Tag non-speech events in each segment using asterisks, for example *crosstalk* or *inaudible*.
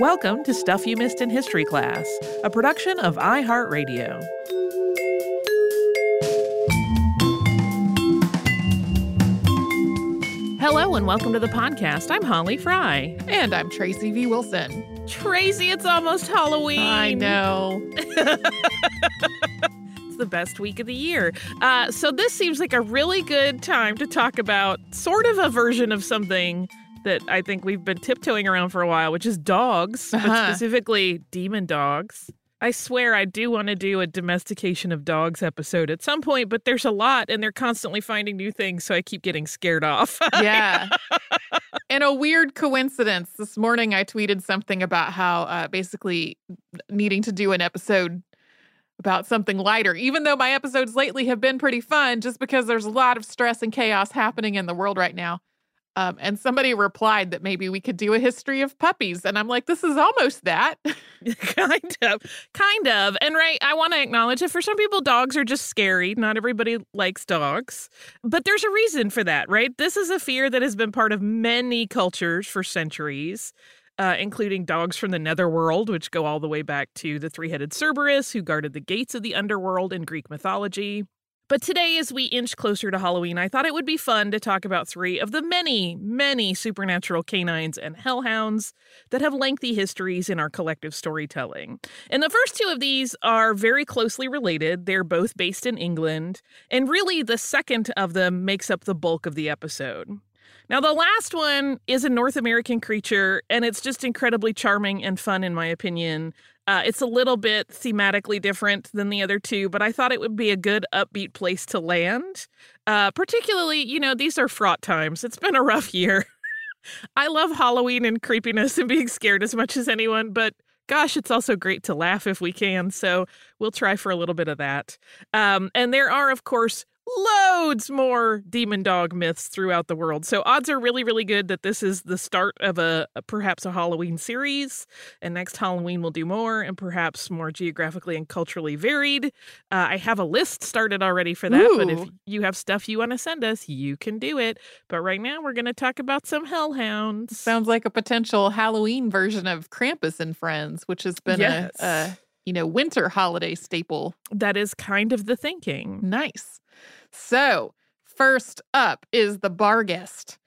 Welcome to Stuff You Missed in History Class, a production of iHeartRadio. Hello and welcome to the podcast. I'm Holly Fry. And I'm Tracy V. Wilson. Tracy, it's almost Halloween. I know. *laughs* it's the best week of the year. Uh, so, this seems like a really good time to talk about sort of a version of something that I think we've been tiptoeing around for a while, which is dogs, but Uh-huh. specifically demon dogs. I swear I do want to do a domestication of dogs episode at some point, but there's a lot and they're constantly finding new things, so I keep getting scared off. *laughs* Yeah. and a weird coincidence, this morning I tweeted something about how uh, basically needing to do an episode about something lighter, even though my episodes lately have been pretty fun, just because there's a lot of stress and chaos happening in the world right now. Um, and somebody replied that maybe we could do a history of puppies. And I'm like, this is almost that. *laughs* kind of. Kind of. And right, I want to acknowledge that for some people, dogs are just scary. Not everybody likes dogs. But there's a reason for that, right? This is a fear that has been part of many cultures for centuries. Uh, including dogs from the netherworld, which go all the way back to the three headed Cerberus, who guarded the gates of the underworld in Greek mythology. But today, as we inch closer to Halloween, I thought it would be fun to talk about three of the many, many supernatural canines and hellhounds that have lengthy histories in our collective storytelling. And the first two of these are very closely related. They're both based in England, and really the second of them makes up the bulk of the episode. Now, the last one is a North American creature, and it's just incredibly charming and fun, in my opinion. Uh, it's a little bit thematically different than the other two, but I thought it would be a good upbeat place to land. Uh, particularly, you know, these are fraught times. It's been a rough year. *laughs* I love Halloween and creepiness and being scared as much as anyone, but gosh, it's also great to laugh if we can. So we'll try for a little bit of that. Um, and there are, of course, loads more demon dog myths throughout the world. So odds are really, really good that this is the start of a, a- perhaps a Halloween series. And next Halloween we'll do more and perhaps more geographically and culturally varied. Uh, I have a list started already for that, but if you have stuff you want to send us, you can do it. But right now we're going to talk about some hellhounds. Sounds like a potential Halloween version of Krampus and Friends, which has been Yes. a, a you know winter holiday staple. that is kind of the thinking. Nice. So first up is the Barghest.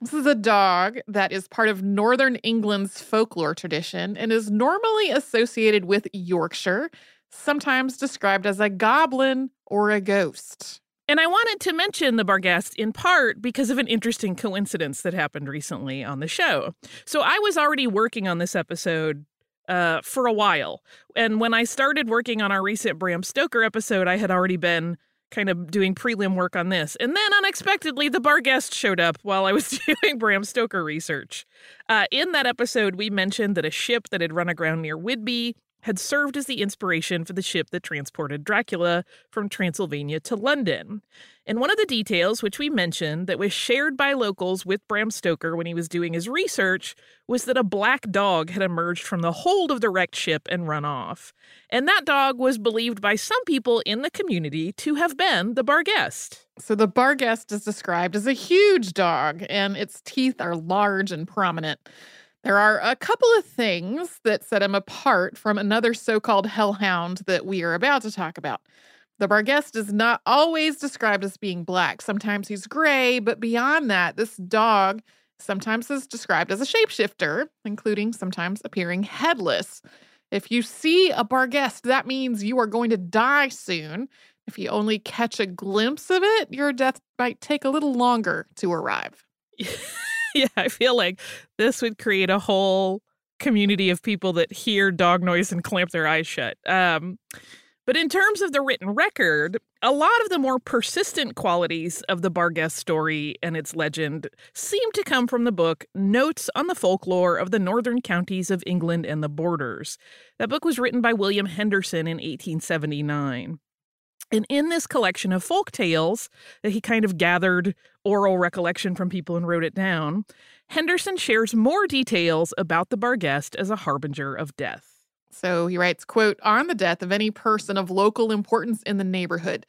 This is a dog that is part of Northern England's folklore tradition and is normally associated with Yorkshire, sometimes described as a goblin or a ghost. And I wanted to mention the Barghest in part because of an interesting coincidence that happened recently on the show. So I was already working on this episode uh, for a while. And when I started working on our recent Bram Stoker episode, I had already been kind of doing prelim work on this. And then unexpectedly, the Barghest showed up while I was *laughs* doing Bram Stoker research. Uh, in that episode, we mentioned that a ship that had run aground near Whitby had served as the inspiration for the ship that transported Dracula from Transylvania to London. And one of the details, which we mentioned, that was shared by locals with Bram Stoker when he was doing his research, was that a black dog had emerged from the hold of the wrecked ship and run off. And that dog was believed by some people in the community to have been the Barghest. So the Barghest is described as a huge dog, and its teeth are large and prominent. There are a couple of things that set him apart from another so called hellhound that we are about to talk about. The Barghest is not always described as being black. Sometimes he's gray, but beyond that, this dog sometimes is described as a shapeshifter, including sometimes appearing headless. If you see a Barghest, that means you are going to die soon. If you only catch a glimpse of it, your death might take a little longer to arrive. *laughs* *laughs* yeah, I feel like this would create a whole community of people that hear dog noise and clamp their eyes shut. Um, but in terms of the written record, a lot of the more persistent qualities of the Barghest story and its legend seem to come from the book Notes on the Folklore of the Northern Counties of England and the Borders. That book was written by William Henderson in 1879. And in this collection of folk tales that he kind of gathered oral recollection from people and wrote it down, Henderson shares more details about the Barghest as a harbinger of death. So he writes, quote, on the death of any person of local importance in the neighborhood,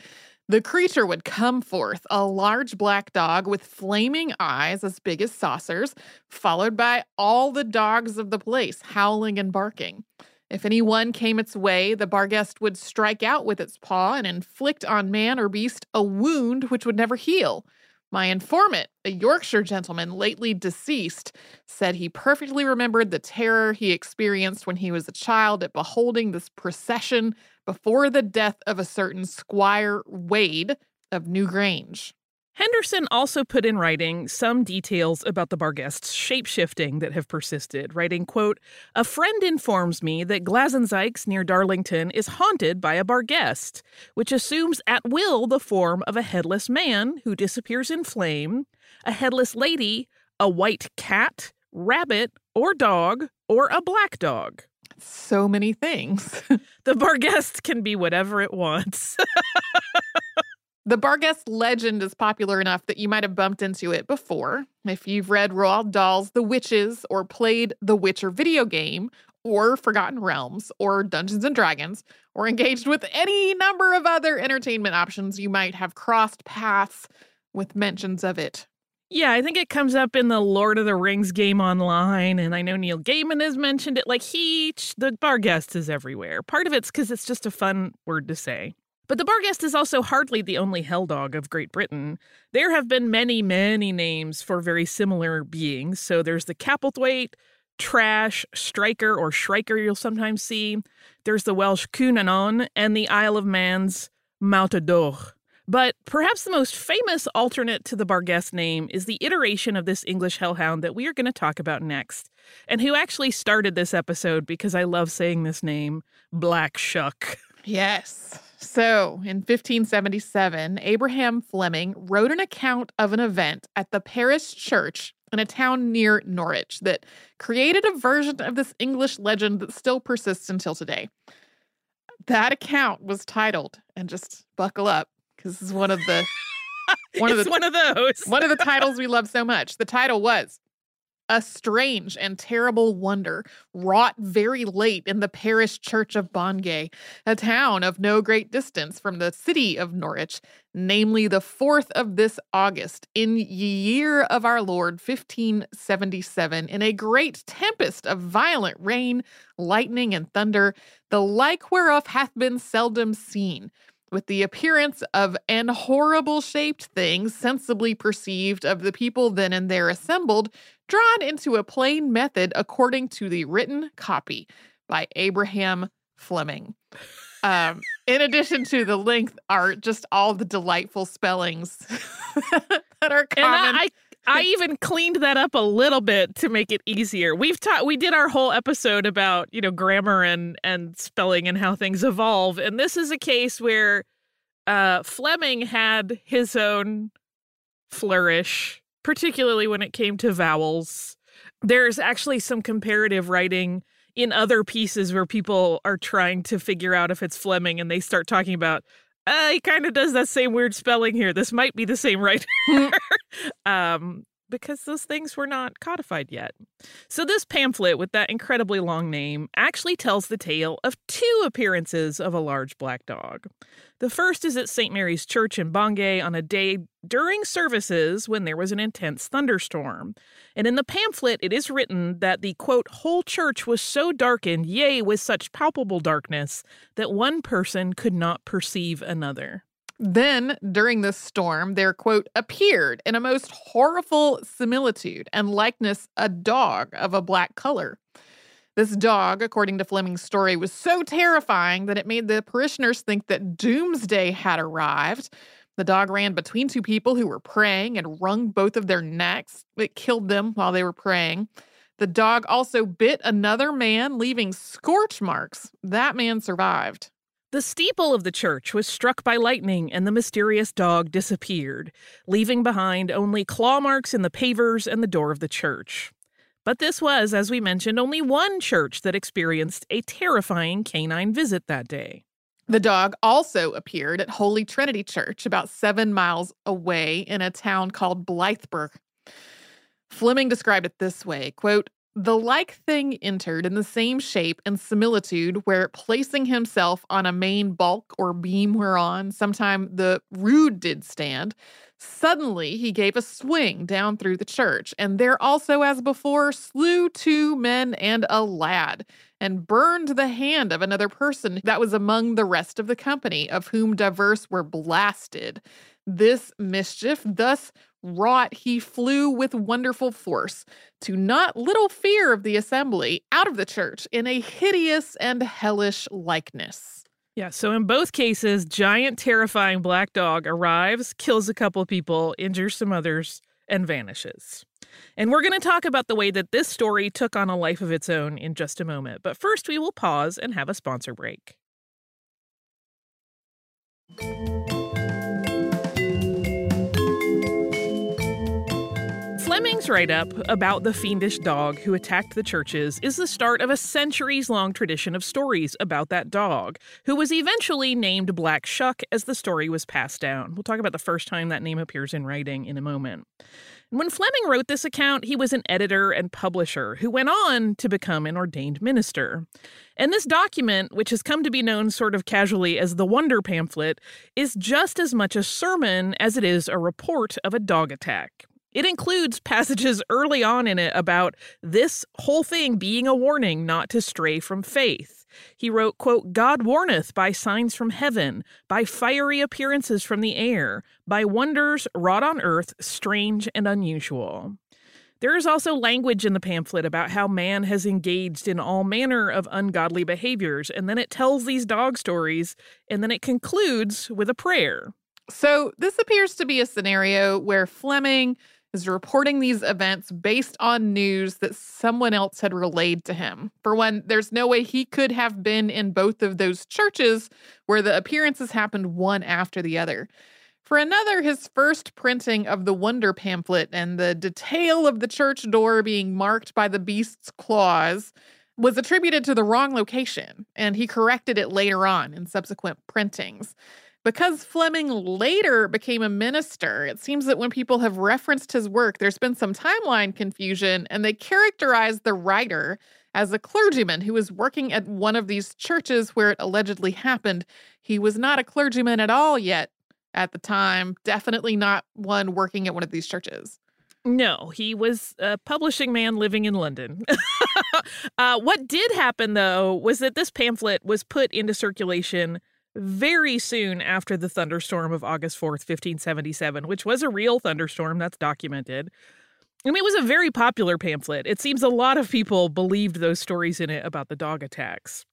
The creature would come forth, a large black dog with flaming eyes as big as saucers, followed by all the dogs of the place, howling and barking. If any one came its way, the Barghest would strike out with its paw and inflict on man or beast a wound which would never heal. My informant, a Yorkshire gentleman lately deceased, said he perfectly remembered the terror he experienced when he was a child at beholding this procession before the death of a certain Squire Wade of Newgrange. Henderson also put in writing some details about the Barghest's shapeshifting that have persisted, writing, quote, A friend informs me that Glassensikes near Darlington is haunted by a Barghest, which assumes at will the form of a headless man who disappears in flame, a headless lady, a white cat, rabbit, or dog, or a black dog. So many things. *laughs* the Barghest can be whatever it wants. *laughs* The Barghest legend is popular enough that you might have bumped into it before. If you've read Roald Dahl's The Witches or played the Witcher video game, or Forgotten Realms, or Dungeons and Dragons, or engaged with any number of other entertainment options, you might have crossed paths with mentions of it. Yeah, I think it comes up in the Lord of the Rings game online, and I know Neil Gaiman has mentioned it. Like he, the Barghest is everywhere. Part of it's because it's just a fun word to say. But the Barghest is also hardly the only hell dog of Great Britain. There have been many, many names for very similar beings. So there's the Capelthwaite, Trash, Striker, or Shrieker, you'll sometimes see. There's the Welsh Cŵn Annwn and the Isle of Man's Mautador. But perhaps the most famous alternate to the Barghest name is the iteration of this English hellhound that we are going to talk about next, and who actually started this episode because I love saying this name Black Shuck. Yes. So, in 1577, Abraham Fleming wrote an account of an event at the parish church in a town near Norwich that created a version of this English legend that still persists until today. That account was titled, and just buckle up because this is one of the *laughs* one of the one of those one of the titles we love so much. The title was a strange and terrible wonder wrought very late in the parish church of Bungay, a town of no great distance from the city of Norwich, namely the 4th of this August, in ye year of our Lord 1577, in a great tempest of violent rain, lightning, and thunder, the like whereof hath been seldom seen with the appearance of an horrible shaped thing sensibly perceived of the people then and there assembled, drawn into a plain method according to the written copy by Abraham Fleming. Um, in addition to the length are just all the delightful spellings *laughs* that are common. I even cleaned that up a little bit to make it easier. We've taught we did our whole episode about, you know, grammar and and spelling and how things evolve. And this is a case where uh Fleming had his own flourish, particularly when it came to vowels. There's actually some comparative writing in other pieces where people are trying to figure out if it's Fleming and they start talking about uh, he kind of does that same weird spelling here. This might be the same writer. *laughs* *laughs* um, because those things were not codified yet. So, this pamphlet with that incredibly long name actually tells the tale of two appearances of a large black dog. The first is at St. Mary's Church in Bungay on a day during services when there was an intense thunderstorm. And in the pamphlet, it is written that the quote, whole church was so darkened, yea, with such palpable darkness, that one person could not perceive another. Then, during the storm, there, quote, appeared in a most horrible similitude and likeness a dog of a black color. This dog, according to Fleming's story, was so terrifying that it made the parishioners think that doomsday had arrived. The dog ran between two people who were praying and wrung both of their necks. It killed them while they were praying. The dog also bit another man, leaving scorch marks. That man survived. The steeple of the church was struck by lightning, and the mysterious dog disappeared, leaving behind only claw marks in the pavers and the door of the church. But this was, as we mentioned, only one church that experienced a terrifying canine visit that day. The dog also appeared at Holy Trinity Church, about seven miles away in a town called Blythburgh. Fleming described it this way quote, The like thing entered in the same shape and similitude, where placing himself on a main bulk or beam whereon sometime the rood did stand, suddenly he gave a swing down through the church, and there also, as before, slew two men and a lad, and burned the hand of another person that was among the rest of the company, of whom divers were blasted. This mischief thus wrought, he flew with wonderful force, to not little fear of the assembly, out of the church in a hideous and hellish likeness. Yeah, so in both cases, giant, terrifying black dog arrives, kills a couple people, injures some others, and vanishes. And we're going to talk about the way that this story took on a life of its own in just a moment. But first, we will pause and have a sponsor break. Fleming's write up about the fiendish dog who attacked the churches is the start of a centuries long tradition of stories about that dog, who was eventually named Black Shuck as the story was passed down. We'll talk about the first time that name appears in writing in a moment. When Fleming wrote this account, he was an editor and publisher who went on to become an ordained minister. And this document, which has come to be known sort of casually as the Wonder Pamphlet, is just as much a sermon as it is a report of a dog attack. It includes passages early on in it about this whole thing being a warning not to stray from faith. He wrote, quote, God warneth by signs from heaven, by fiery appearances from the air, by wonders wrought on earth, strange and unusual. There is also language in the pamphlet about how man has engaged in all manner of ungodly behaviors, and then it tells these dog stories, and then it concludes with a prayer. So, this appears to be a scenario where Fleming is reporting these events based on news that someone else had relayed to him. For one, there's no way he could have been in both of those churches where the appearances happened one after the other. For another, his first printing of the Wonder pamphlet and the detail of the church door being marked by the beast's claws was attributed to the wrong location, and he corrected it later on in subsequent printings. Because Fleming later became a minister, it seems that when people have referenced his work, there's been some timeline confusion, and they characterize the writer as a clergyman who was working at one of these churches where it allegedly happened. He was not a clergyman at all yet at the time, definitely not one working at one of these churches. No, he was a publishing man living in London. *laughs* uh, what did happen, though, was that this pamphlet was put into circulation very soon after the thunderstorm of August 4th, 1577, which was a real thunderstorm that's documented. And it was a very popular pamphlet. It seems a lot of people believed those stories in it about the dog attacks.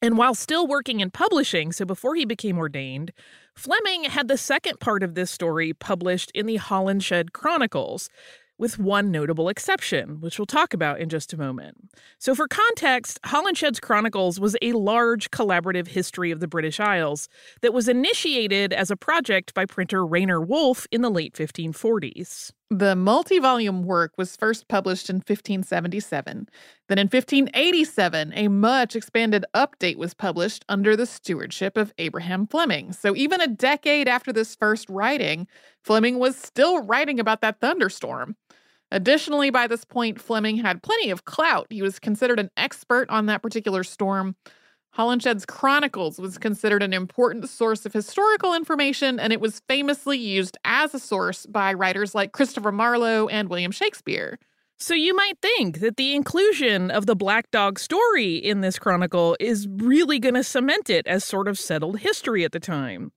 And while still working in publishing, so before he became ordained, Fleming had the second part of this story published in the Holinshed Chronicles, with one notable exception, which we'll talk about in just a moment. So, for context, Holinshed's Chronicles was a large collaborative history of the British Isles that was initiated as a project by printer Rayner Wolfe in the late 1540s. The multi volume work was first published in 1577. Then in 1587, a much expanded update was published under the stewardship of Abraham Fleming. So even a decade after this first writing, Fleming was still writing about that thunderstorm. Additionally, by this point, Fleming had plenty of clout. He was considered an expert on that particular storm. Holinshed's Chronicles was considered an important source of historical information, and it was famously used as a source by writers like Christopher Marlowe and William Shakespeare. So you might think that the inclusion of the Black Dog story in this chronicle is really going to cement it as sort of settled history at the time.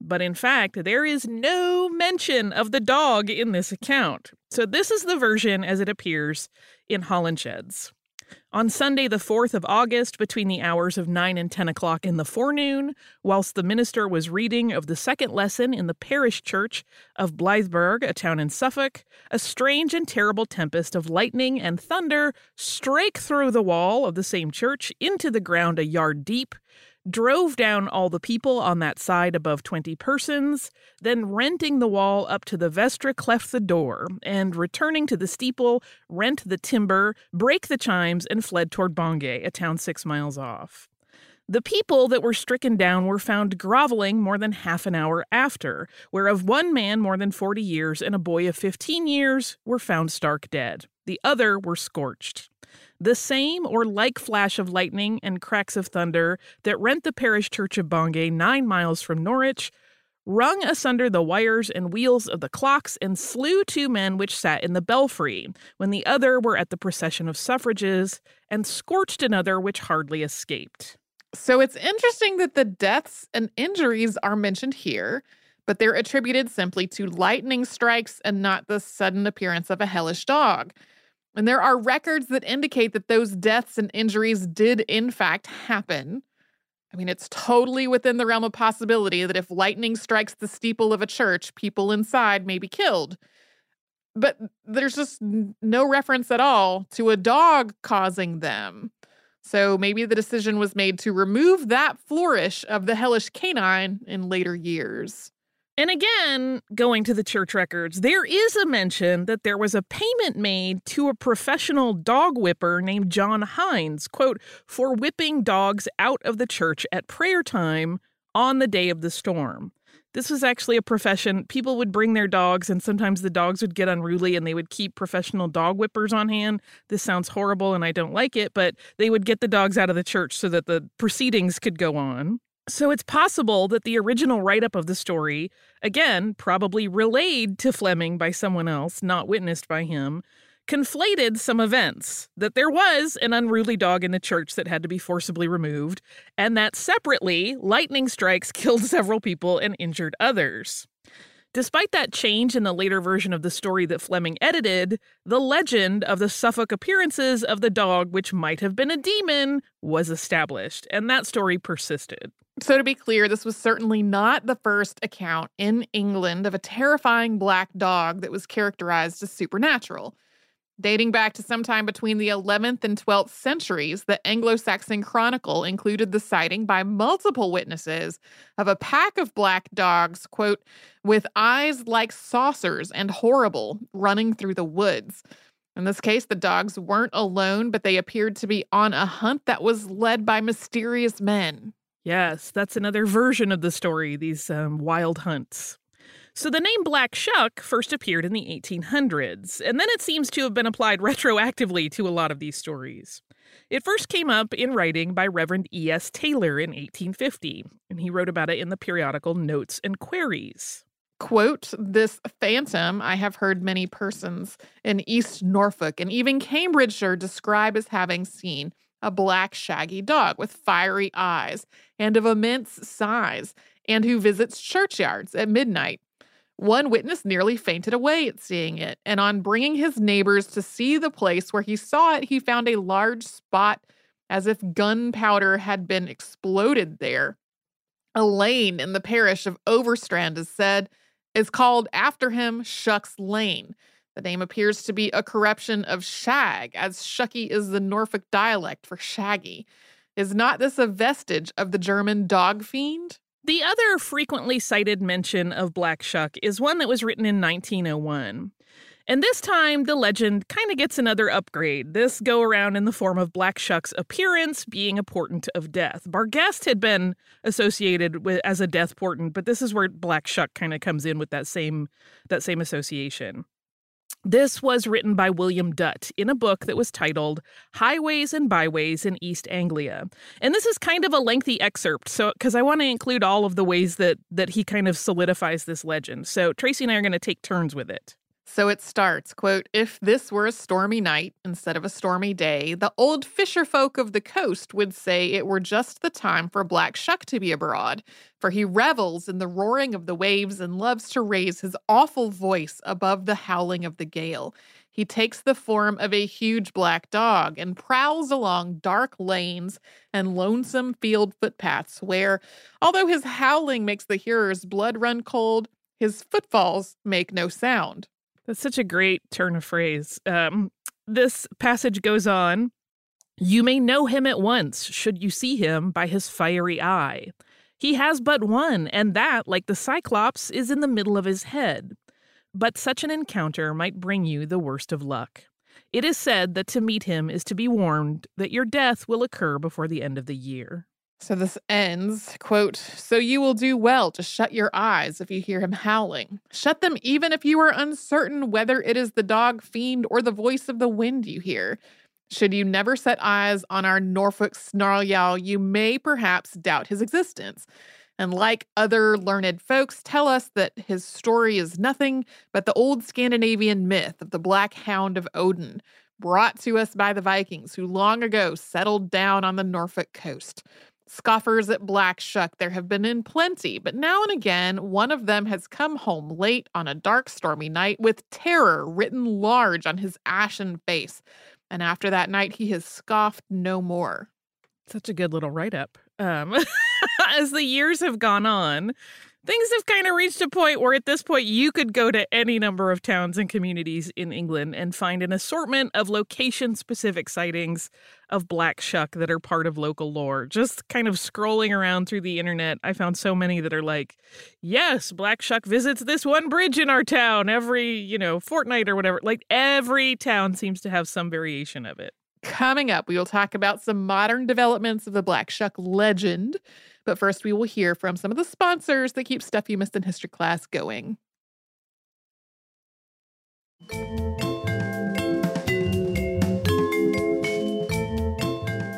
But in fact, there is no mention of the dog in this account. So this is the version as it appears in Holinshed's. On Sunday, the 4th of August, between the hours of 9 and 10 o'clock in the forenoon, whilst the minister was reading of the second lesson in the parish church of Blythburgh, a town in Suffolk, a strange and terrible tempest of lightning and thunder strake through the wall of the same church into the ground a yard deep, drove down all the people on that side above 20 persons, then renting the wall up to the vestry cleft the door, and returning to the steeple, rent the timber, brake the chimes, and fled toward Bongay, a town six miles off. The people that were stricken down were found groveling more than half an hour after, whereof one man more than 40 years and a boy of 15 years were found stark dead. the other were scorched. The same or like flash of lightning and cracks of thunder that rent the parish church of Bungay nine miles from Norwich wrung asunder the wires and wheels of the clocks and slew two men which sat in the belfry, when the other were at the procession of suffrages, and scorched another which hardly escaped. So it's interesting that the deaths and injuries are mentioned here, but they're attributed simply to lightning strikes and not the sudden appearance of a hellish dog. And there are records that indicate that those deaths and injuries did, in fact, happen. I mean, it's totally within the realm of possibility that if lightning strikes the steeple of a church, people inside may be killed. But there's just no reference at all to a dog causing them. So maybe the decision was made to remove that flourish of the hellish canine in later years. And again, going to the church records, there is a mention that there was a payment made to a professional dog whipper named John Hines, quote, for whipping dogs out of the church at prayer time on the day of the storm. This was actually a profession. People would bring their dogs, and sometimes the dogs would get unruly and they would keep professional dog whippers on hand. This sounds horrible and I don't like it, but they would get the dogs out of the church so that the proceedings could go on. So it's possible that the original write up of the story, again, probably relayed to Fleming by someone else, not witnessed by him, conflated some events that there was an unruly dog in the church that had to be forcibly removed, and that separately, lightning strikes *laughs* killed several people and injured others. Despite that change in the later version of the story that Fleming edited, the legend of the Suffolk appearances of the dog, which might have been a demon, was established, and that story persisted. So, to be clear, this was certainly not the first account in England of a terrifying black dog that was characterized as supernatural. Dating back to sometime between the 11th and 12th centuries, the Anglo Saxon Chronicle included the sighting by multiple witnesses of a pack of black dogs, quote, with eyes like saucers and horrible, running through the woods. In this case, the dogs weren't alone, but they appeared to be on a hunt that was led by mysterious men. Yes, that's another version of the story, these um, wild hunts. So the name Black Shuck first appeared in the 1800s, and then it seems to have been applied *laughs* retroactively to a lot of these stories. It first came up in writing by Reverend E.S. Taylor in 1850, and he wrote about it in the periodical Notes and Queries. Quote, this phantom I have heard many persons in East Norfolk and even Cambridgeshire describe as having seen a black shaggy dog with fiery eyes and of immense size, and who visits churchyards at midnight one witness nearly fainted away at seeing it, and on bringing his neighbors to see the place where he saw it, he found a large spot as if gunpowder had been exploded there. A lane in the parish of Overstrand is said is called after him Shuck's Lane. The name appears to be a corruption of shag, as shucky is the Norfolk dialect for shaggy. Is not this a vestige of the German dog fiend? The other frequently cited mention of Black Shuck is one that was written in 1901. And this time, the legend kind of gets another upgrade, this go around in the form of Black Shuck's appearance being a portent of death. Barghest had been associated with as a death portent, but this is where Black Shuck kind of comes in with that same that same association. This was written by William Dutt in a book that was titled Highways and Byways in East Anglia. And this is kind of a lengthy excerpt, so because I want to include all of the ways that that he kind of solidifies this legend. So Tracy and I are going to take turns with it. So it starts, quote, if this were a stormy night instead of a stormy day, the old fisher folk of the coast would say it were just the time for Black Shuck to be abroad, for he revels in the roaring of the waves and loves to raise his awful voice above the howling of the gale. He takes the form of a huge black dog and prowls along dark lanes and lonesome field footpaths where, although his howling makes the hearer's blood run cold, his footfalls make no sound. That's such a great turn of phrase. Um, this passage goes on You may know him at once, should you see him, by his fiery eye. He has but one, and that, like the Cyclops, is in the middle of his head. But such an encounter might bring you the worst of luck. It is said that to meet him is to be warned that your death will occur before the end of the year. So this ends, quote, So you will do well to shut your eyes if you hear him howling. Shut them even if you are uncertain whether it is the dog fiend or the voice of the wind you hear. Should you never set eyes on our Norfolk Snarleyow, you may perhaps doubt his existence. And like other learned folks, tell us that his story is nothing but the old Scandinavian myth of the Black Hound of Odin, brought to us by the Vikings who long ago settled down on the Norfolk coast. Scoffers at Black Shuck there have been in plenty, but now and again one of them has come home late on a dark, stormy night with terror written large on his ashen face. And after that night, he has scoffed no more. Such a good little write up. Um, *laughs* as the years have gone on, things have kind of reached a point where at this point you could go to any number of towns and communities in England and find an assortment of location specific sightings of black shuck that are part of local lore. Just kind of scrolling around through the internet, I found so many that are like, yes, black shuck visits this one bridge in our town every, you know, fortnight or whatever. Like every town seems to have some variation of it. Coming up, we will talk about some modern developments of the Black Shuck legend. But first, we will hear from some of the sponsors that keep Stuff You Missed in History class going.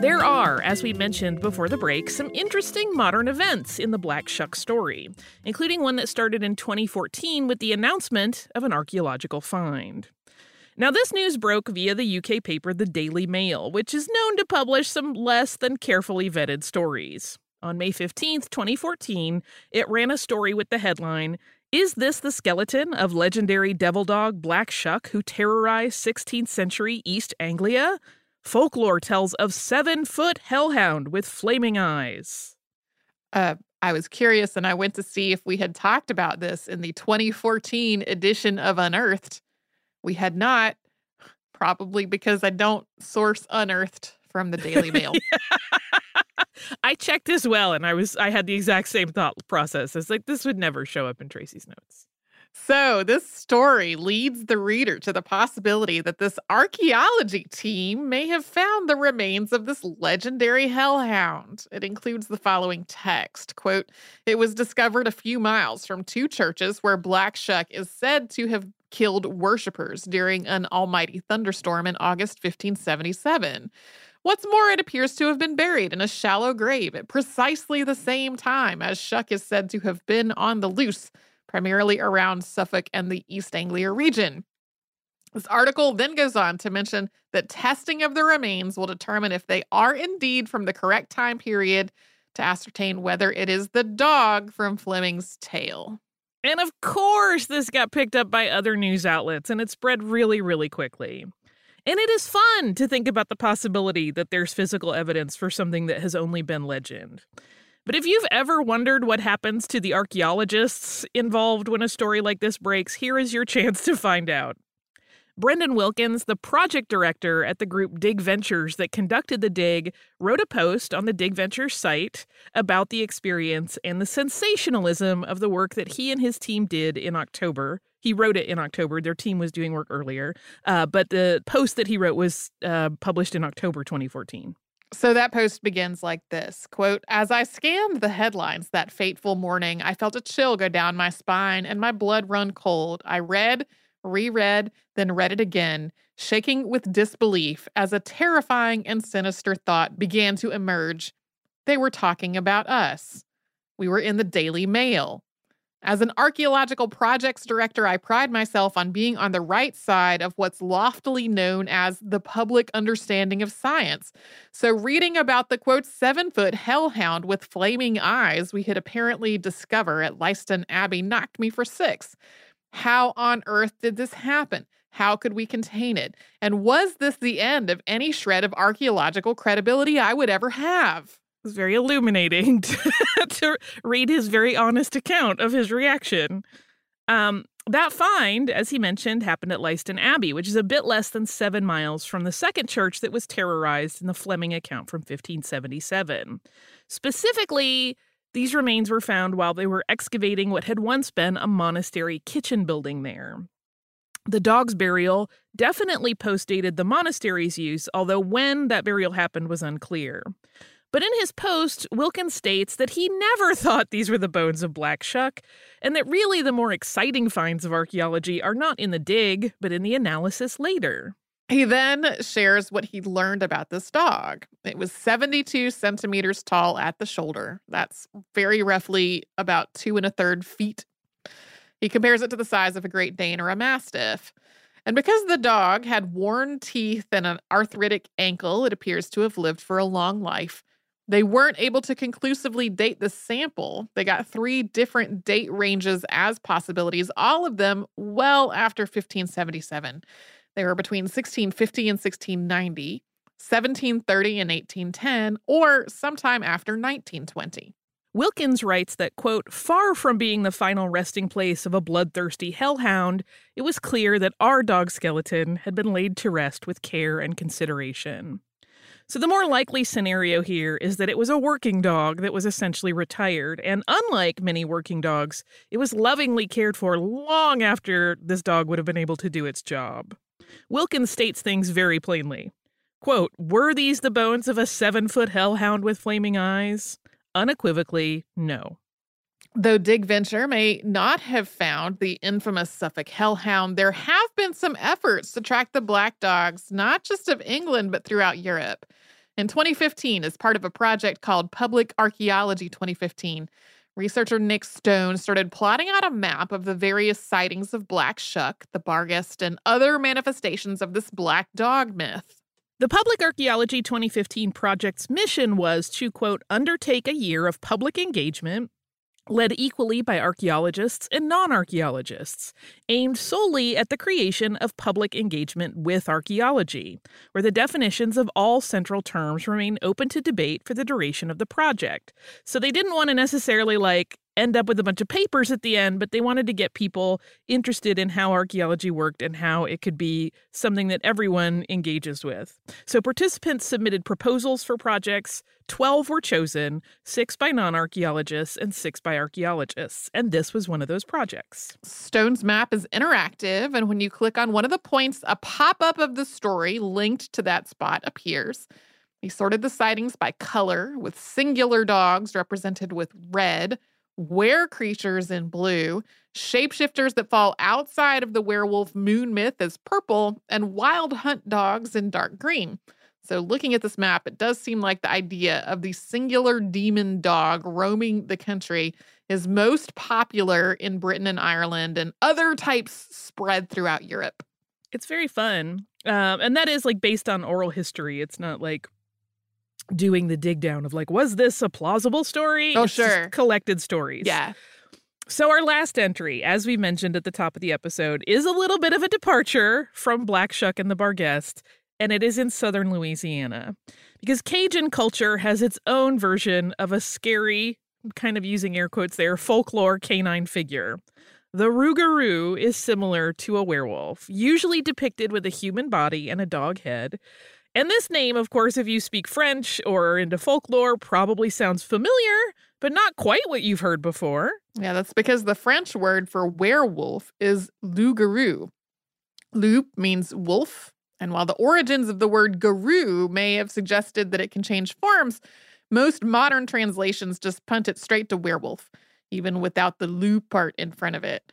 There are, as we mentioned before the break, some interesting modern events in the Black Shuck story, including one that started in 2014 with the announcement of an archaeological find. Now, this news broke via the UK paper The Daily Mail, which is known to publish some less than carefully vetted stories. On May 15th, 2014, it ran a story with the headline Is this the skeleton of legendary devil dog Black Shuck who terrorized 16th century East Anglia? Folklore tells of seven foot hellhound with flaming eyes. Uh, I was curious and I went to see if we had talked about this in the 2014 edition of Unearthed. We had not, probably because I don't source Unearthed from the *laughs* Daily Mail. I checked as well, and I was I had the exact same thought process. It's like this would never show up in Tracy's notes. So, this story leads the reader to the possibility that this archaeology team may have found the remains of this legendary hellhound. It includes the following text quote, It was discovered a few miles from two churches where Black Shuck is said to have killed worshippers during an almighty thunderstorm in August 1577. What's more, it appears to have been buried in a shallow grave at precisely the same time as Shuck is said to have been on the loose, primarily around Suffolk and the East Anglia region. This article then goes on to mention that testing of the remains will determine if they are indeed from the correct time period to ascertain whether it is the dog from Fleming's tale. And of course, this got picked up by other news outlets and it spread really, really quickly. And it is fun to think about the possibility that there's physical evidence for something that has only been legend. But if you've ever wondered what happens to the archaeologists involved when a story like this breaks, here is your *laughs* chance to find out. Brendan Wilkins, the project director at the group DigVentures that conducted the dig, wrote a post on the DigVentures site about the experience and the sensationalism of the work that he and his team did in October. He wrote it in October. Their team was doing work earlier, uh, but the post that he wrote was uh, published in October 2014. So that post begins like this quote, As I scanned the headlines that fateful morning, I felt a chill go down my spine and my blood run cold. I read reread, then read it again, shaking with disbelief as a terrifying and sinister thought began to emerge. They were talking about us. We were in the Daily Mail. As an archaeological projects director, I pride myself on being on the right side of what's loftily known as the public understanding of science. So, reading about the quote, seven foot hellhound with flaming eyes we had apparently discovered at Leiston Abbey knocked me for six. How on earth did this happen? How could we contain it? And was this the end of any shred of archaeological credibility I would ever have? Was very illuminating to, *laughs* to read his very honest account of his reaction. Um, that find, as he mentioned, happened at Leiston Abbey, which is a bit less than seven miles from the second church that was terrorized in the Fleming account from 1577. Specifically, these remains were found while they were excavating what had once been a monastery kitchen building there. The dog's burial definitely postdated the monastery's use, although when that burial happened was unclear. But in his post, Wilkins states that he never *laughs* thought these were the bones of Black Shuck, and that really the more exciting finds of archaeology are not in the dig, but in the analysis later. He then shares what he learned about this dog. It was 72 centimeters tall at the shoulder. That's very roughly about two and a third feet. He compares it to the size of a Great Dane or a Mastiff. And because the dog had worn teeth and an arthritic ankle, it appears to have lived for a long life. They weren't able to conclusively date the sample. They got three different date ranges as possibilities, all of them well after 1577. They were between 1650 and 1690, 1730 and 1810, or sometime after 1920. Wilkins writes that, quote, far from being the final resting place of a bloodthirsty hellhound, it was clear that our dog skeleton had been laid to rest with care and consideration. So, the more likely scenario here is that it was a working dog that was essentially retired, and unlike many working dogs, it was lovingly cared for long after this dog would have been able to do its job. Wilkins states things very plainly. Quote, Were these the bones of a seven foot hellhound with flaming eyes? Unequivocally, no. Though Dig Venture may not have found the infamous Suffolk hellhound, there have been some efforts to track the black dogs, not just of England, but throughout Europe. In 2015, as part of a project called Public Archaeology 2015, Researcher Nick Stone started plotting out a map of the various sightings of Black Shuck, the Barghest, and other manifestations of this black dog myth. The Public Archaeology 2015 project's mission was to, quote, undertake a year of public engagement led equally by archaeologists and non archaeologists, aimed solely at the creation of public engagement with archaeology, where the definitions of all central terms remain open to debate for the duration of the project. So they didn't want to necessarily like end up with a bunch of papers at the end, but they wanted to get people interested in how archaeology worked and how it could be something that everyone engages with. So participants submitted proposals for projects. 12 were chosen, six by non archaeologists and six by archaeologists. And this was one of those projects. Stone's map is interactive, and when you click on one of the points, a pop up of the story linked to that spot appears. He sorted the sightings by color, with singular dogs represented with red, were creatures in blue, shapeshifters that fall outside of the werewolf moon myth as purple, and wild hunt dogs in dark green. So, looking at this map, it does seem like the idea of the singular demon dog roaming the country is most popular in Britain and Ireland, and other types spread throughout Europe. It's very fun. Um, and that is like based on oral history. It's not like doing the dig down of like, was this a plausible story? Oh, It's sure. just collected stories. Yeah. So, our last entry, as we mentioned at the top of the episode, is a little bit of a departure from Black Shuck and the Barghest, and it is in southern Louisiana. Because Cajun culture has its own version of a scary, kind of using air quotes there, folklore canine figure. The Rougarou is similar to a werewolf, usually depicted with a human body and a dog head. And this name, of course, if you speak French or are into folklore, probably sounds familiar, but not quite what you've heard before. Yeah, that's because the French word for werewolf is loup-garou. Loup means wolf, and while the origins of the word garou may have suggested that it can change forms, most modern translations just punt it straight to werewolf, even without the loup part in front of it.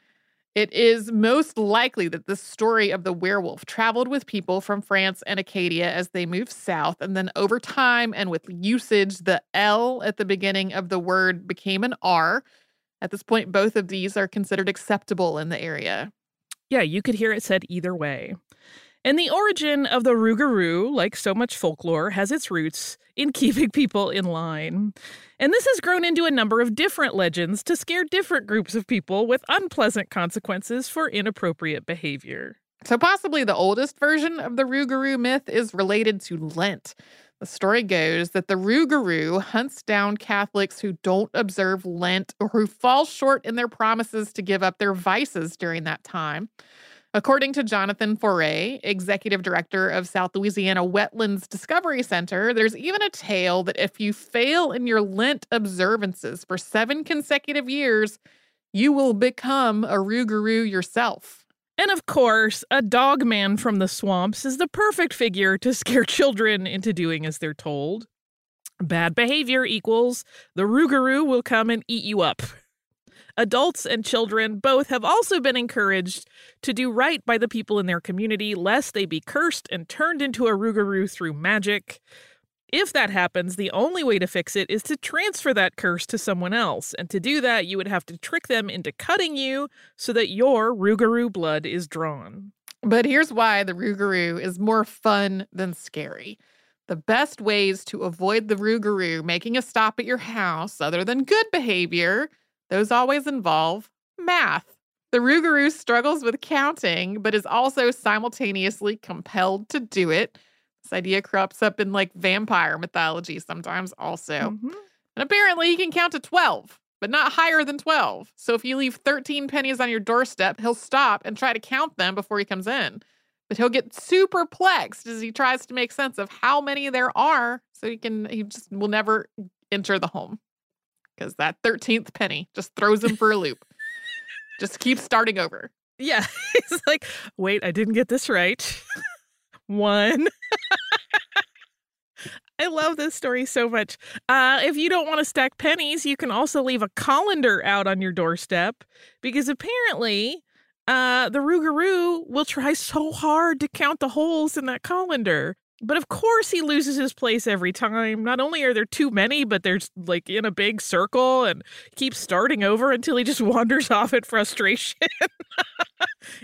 It is most likely that the story of the werewolf traveled with people from France and Acadia as they moved south, and then over time and with usage, the L at the beginning of the word became an R. At this point, both of these are considered acceptable in the area. Yeah, you could hear it said either way. And the origin of the Rougarou, like so much folklore, has its roots in keeping people in line. And this has grown into a number of different legends to scare different groups of people with unpleasant consequences for inappropriate behavior. So, possibly the oldest version of the Rougarou myth is related to Lent. The story goes that the Rougarou hunts down Catholics who don't observe Lent or who fall short in their promises to give up their vices during that time. According to Jonathan Foret, executive director of South Louisiana Wetlands Discovery Center, there's even a tale that if you fail in your Lent observances for seven consecutive years, you will become a Rougarou yourself. And of course, a dog man from the swamps is the perfect figure to scare *laughs* children into doing as they're told. Bad behavior equals the Rougarou will come and eat you up. Adults and children both have also been encouraged to do right by the people in their community, lest they be cursed and turned into a Rougarou through magic. If that happens, the only way to fix it is to transfer that curse to someone else. And to do that, you would have to trick them into cutting you so that your Rougarou blood is drawn. But here's why the Rougarou is more fun than scary. The best ways to avoid the Rougarou making a stop at your house, other than good behavior, those always involve math. The Rougarou struggles with counting, but is also simultaneously compelled to do it. This idea crops up in like vampire mythology sometimes, also. Mhm. And apparently, he can count to 12, but not higher than 12. So if you leave 13 pennies on your doorstep, he'll stop and try to count them before he comes in. But he'll get super plexed as he tries to make sense of how many there are. So he can, he just will never enter the home because that 13th penny just throws him for a loop. just keeps starting over. Yeah. *laughs* He's like, wait, I didn't get this right. *laughs* One. *laughs* I love this story so much. Uh, if you don't want to stack pennies, you can also leave a colander out on your doorstep because apparently uh, the Rougarou will try so hard to count the holes in that colander. But of course, he loses his place every time. Not only are there too many, but there's like in a big circle and keeps starting over until he just *laughs* wanders off in frustration.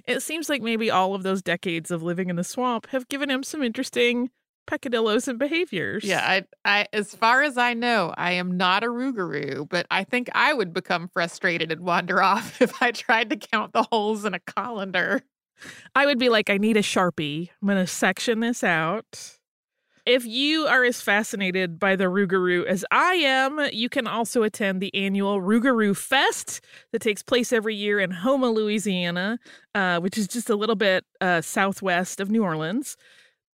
it seems like maybe all of those decades of living in the swamp have given him some interesting peccadillos and behaviors. Yeah, I, I, as far as I know, I am not a Rougarou, but I think I would become frustrated and wander *laughs* off if I tried to count the holes in a colander. I would be like, I need a Sharpie. I'm going to section this out. If you are as fascinated by the Rougarou as I am, you can also attend the annual Rougarou Fest that takes place every year in Houma, Louisiana, uh, which is just a little bit uh, southwest of New Orleans,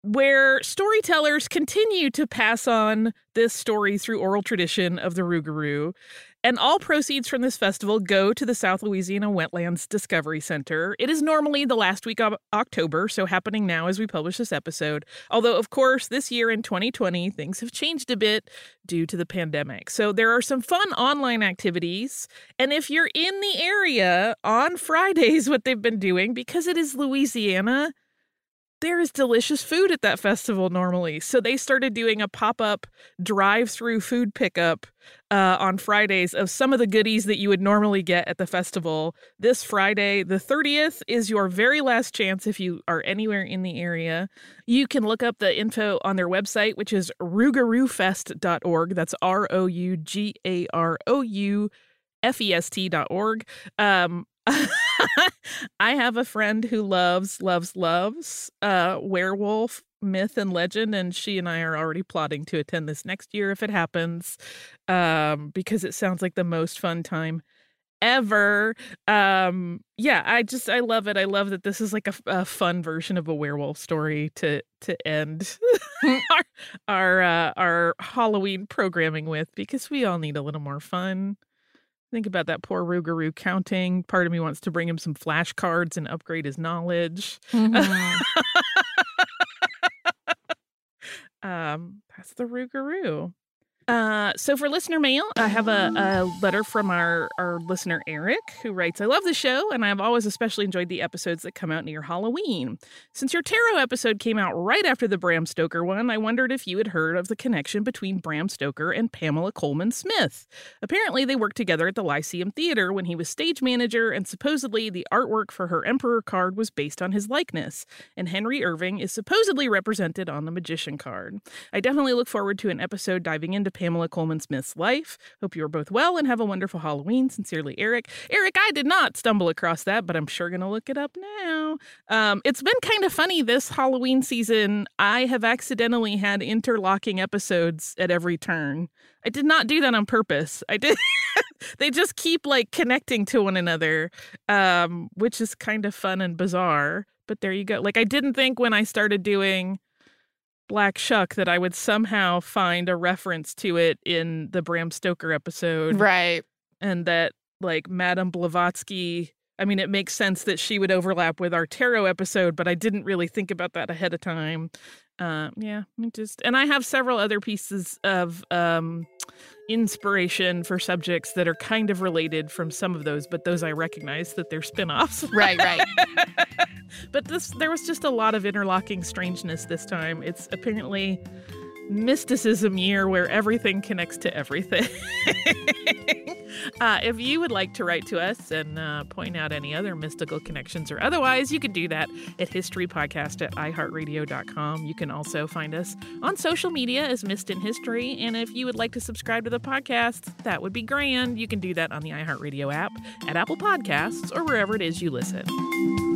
where storytellers continue to pass on this story through oral tradition of the Rougarou. And all proceeds from this festival go to the South Louisiana Wetlands Discovery Center. It is normally the last week of October, so happening now as we publish this episode. Although, of course, this year in 2020, things have changed a bit due to the pandemic. So there are some fun online activities. And if you're in the area on Fridays, *laughs* what they've been doing, because it is Louisiana, there is delicious food at that festival normally. So they started doing a pop up drive through food pickup uh, on Fridays of some of the goodies that you would normally get at the festival. This Friday, the 30th, is your very last chance if you are anywhere in the area. You can look up the info on their website, which is rougaroufest.org. That's R O U G A R O U F E S T dot org. Um, *laughs* I have a friend who loves, loves, loves uh, werewolf myth and legend, and she and I are already plotting to attend this next year if it happens, um, because it sounds like the most fun time ever. Um, yeah, I just I love it. I love that this is like a, a fun version of a werewolf story to to end *laughs* our our uh, our Halloween programming with, because we all need a little more fun. Think about that poor Rougarou counting. Part of me wants to bring him some flashcards and upgrade his knowledge. Mhm. *laughs* um, that's the Rougarou. Uh, so for listener mail, I have a, a letter from our, our listener Eric, who writes, I love the show, and I've always especially enjoyed the episodes that come out near Halloween. Since your tarot episode came out right after the Bram Stoker one, I wondered if you had heard of the connection between Bram Stoker and Pamela Colman Smith. Apparently, they worked together at the Lyceum Theater when he was stage manager, and supposedly the artwork for her Emperor card was based on his likeness, and Henry Irving is supposedly represented on the Magician card. I definitely look forward to an episode diving into Pamela Colman Smith's life. Hope you are both well and have a wonderful Halloween. Sincerely, Eric. Eric, I did not stumble across that, but I'm sure going to look it up now. Um, it's been kind of funny this Halloween season. I have accidentally had interlocking episodes at every turn. I did not do that on purpose. I did. *laughs* they just keep like connecting to one another, um, which is kind of fun and bizarre. But there you go. Like I didn't think when I started doing Black Shuck that I would somehow find a reference to it in the Bram Stoker episode, right. and that like Madame Blavatsky. I mean, it makes sense that she would overlap with our tarot episode, but I didn't really think about that ahead of time. Uh, yeah, just and I have several other pieces of um, inspiration for subjects that are kind of related from some of those, but those I recognize that they're spin-offs. *laughs* Right, right. *laughs* but this there was just a lot of interlocking strangeness this time. It's apparently mysticism year where everything connects to everything. *laughs* uh, if you would like to write to us and uh, point out any other mystical connections or otherwise, you can do that at historypodcast at iheartradio.com. You can also find us on social media as Missed in History. And if you would like to subscribe to the podcast, that would be grand. You can do that on the iHeartRadio app, at Apple Podcasts, or wherever it is you listen.